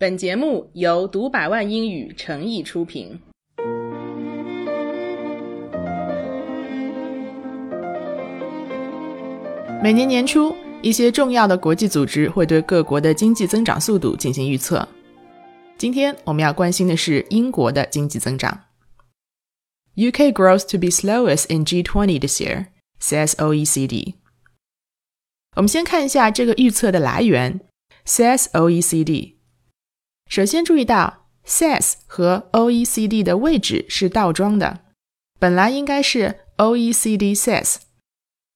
本节目由读百万英语诚意出品。每年年初，一些重要的国际组织会对各国的经济增长速度进行预测。今天我们要关心的是英国的经济增长。UK growth to be slowest in G20 this year, says OECD。我们先看一下这个预测的来源，says OECD。首先注意到，says 和 OECD 的位置是倒装的，本来应该是 OECD says。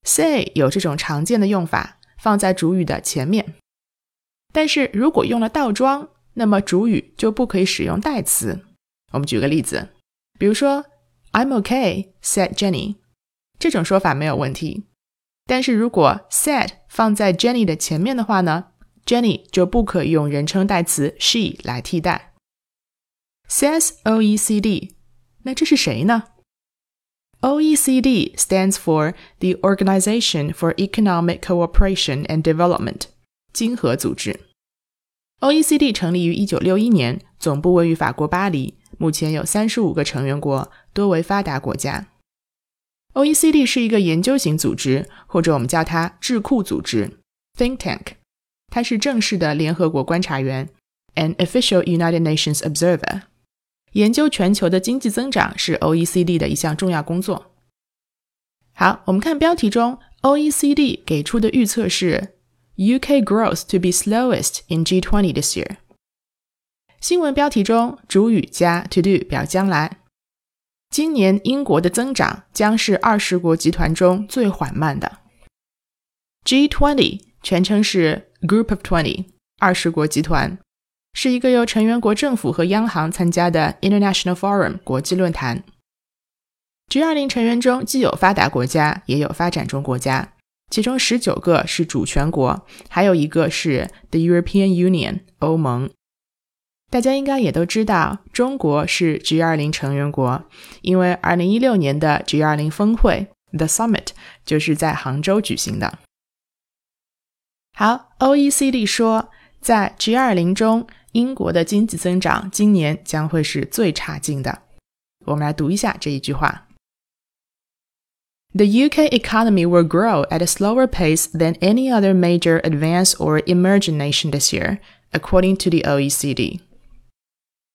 say 有这种常见的用法，放在主语的前面。但是如果用了倒装，那么主语就不可以使用代词。我们举个例子，比如说 "I'm OK said Jenny，这种说法没有问题。但是如果 said 放在 Jenny 的前面的话呢，Jenny 就不可用人称代词 she 来替代。Says OECD，那这是谁呢？OECD stands for the Organization for Economic Cooperation and Development，经合组织。OECD 成立于1961年，总部位于法国巴黎，目前有35个成员国，多为发达国家。OECD 是一个研究型组织，或者我们叫它智库组织 （think tank）。他是正式的联合国观察员 （an official United Nations observer）。研究全球的经济增长是 OECD 的一项重要工作。好，我们看标题中 OECD 给出的预测是 UK growth to be slowest in G20 this year。新闻标题中主语加 to do 表将来，今年英国的增长将是二十国集团中最缓慢的。G20 全称是 Group of Twenty，二十国集团。是一个由成员国政府和央行参加的 International Forum 国际论坛。G20 成员中既有发达国家，也有发展中国家，其中十九个是主权国，还有一个是 The European Union 欧盟。大家应该也都知道，中国是 G20 成员国，因为2016年的 G20 峰会 The Summit 就是在杭州举行的。好，OECD 说，在 G20 中。英国的经济增长今年将会是最差劲的。我们来读一下这一句话：The UK economy will grow at a slower pace than any other major advanced or emerging nation this year, according to the OECD。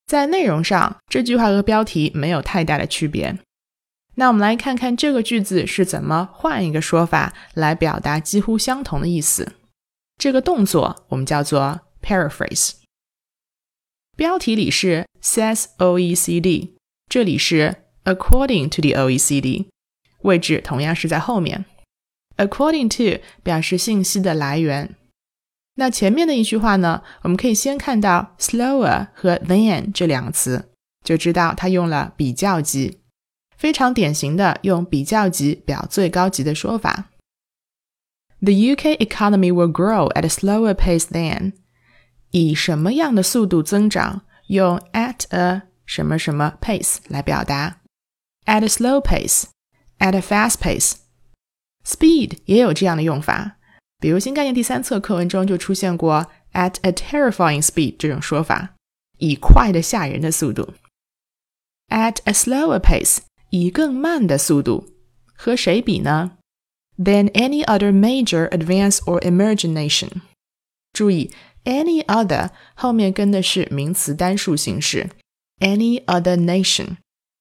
在内容上，这句话和标题没有太大的区别。那我们来看看这个句子是怎么换一个说法来表达几乎相同的意思。这个动作我们叫做 paraphrase。标题里是 says OECD，这里是 according to the OECD，位置同样是在后面。according to 表示信息的来源。那前面的一句话呢，我们可以先看到 slower 和 than 这两个词，就知道它用了比较级，非常典型的用比较级表最高级的说法。The UK economy will grow at a slower pace than 以什么样的速度增长？用 at a 什么什么 pace 来表达，at a slow pace，at a fast pace，speed 也有这样的用法。比如新概念第三册课文中就出现过 at a terrifying speed 这种说法，以快的吓人的速度。at a slower pace 以更慢的速度，和谁比呢 ？Than any other major advanced or emerging nation。注意。Any other 后面跟的是名词单数形式，any other nation，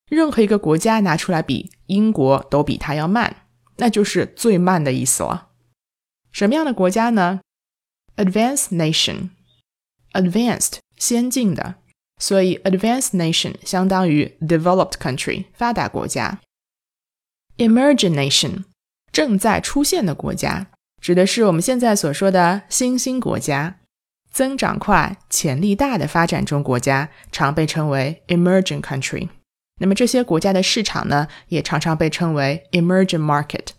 任何一个国家拿出来比，英国都比它要慢，那就是最慢的意思了。什么样的国家呢？Advanced nation，advanced 先进的，所以 advanced nation 相当于 developed country 发达国家。Emerging nation 正在出现的国家，指的是我们现在所说的新兴国家。增长快、潜力大的发展中国家常被称为 emerging country。那么这些国家的市场呢，也常常被称为 emerging market。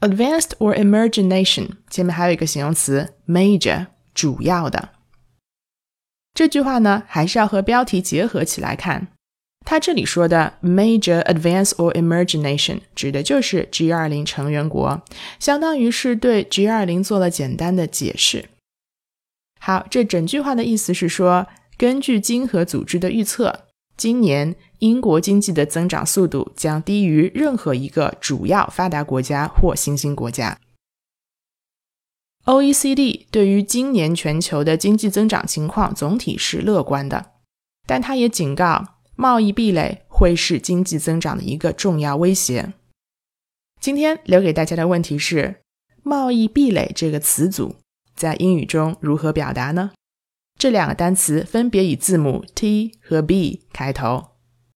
Advanced or emerging nation 前面还有一个形容词 major，主要的。这句话呢，还是要和标题结合起来看。它这里说的 major advance or emerging nation 指的就是 G20 成员国，相当于是对 G20 做了简单的解释。好，这整句话的意思是说，根据经合组织的预测，今年英国经济的增长速度将低于任何一个主要发达国家或新兴国家。OECD 对于今年全球的经济增长情况总体是乐观的，但它也警告，贸易壁垒会是经济增长的一个重要威胁。今天留给大家的问题是：贸易壁垒这个词组在英语中如何表达呢？这两个单词分别以字母 T 和 B 开头。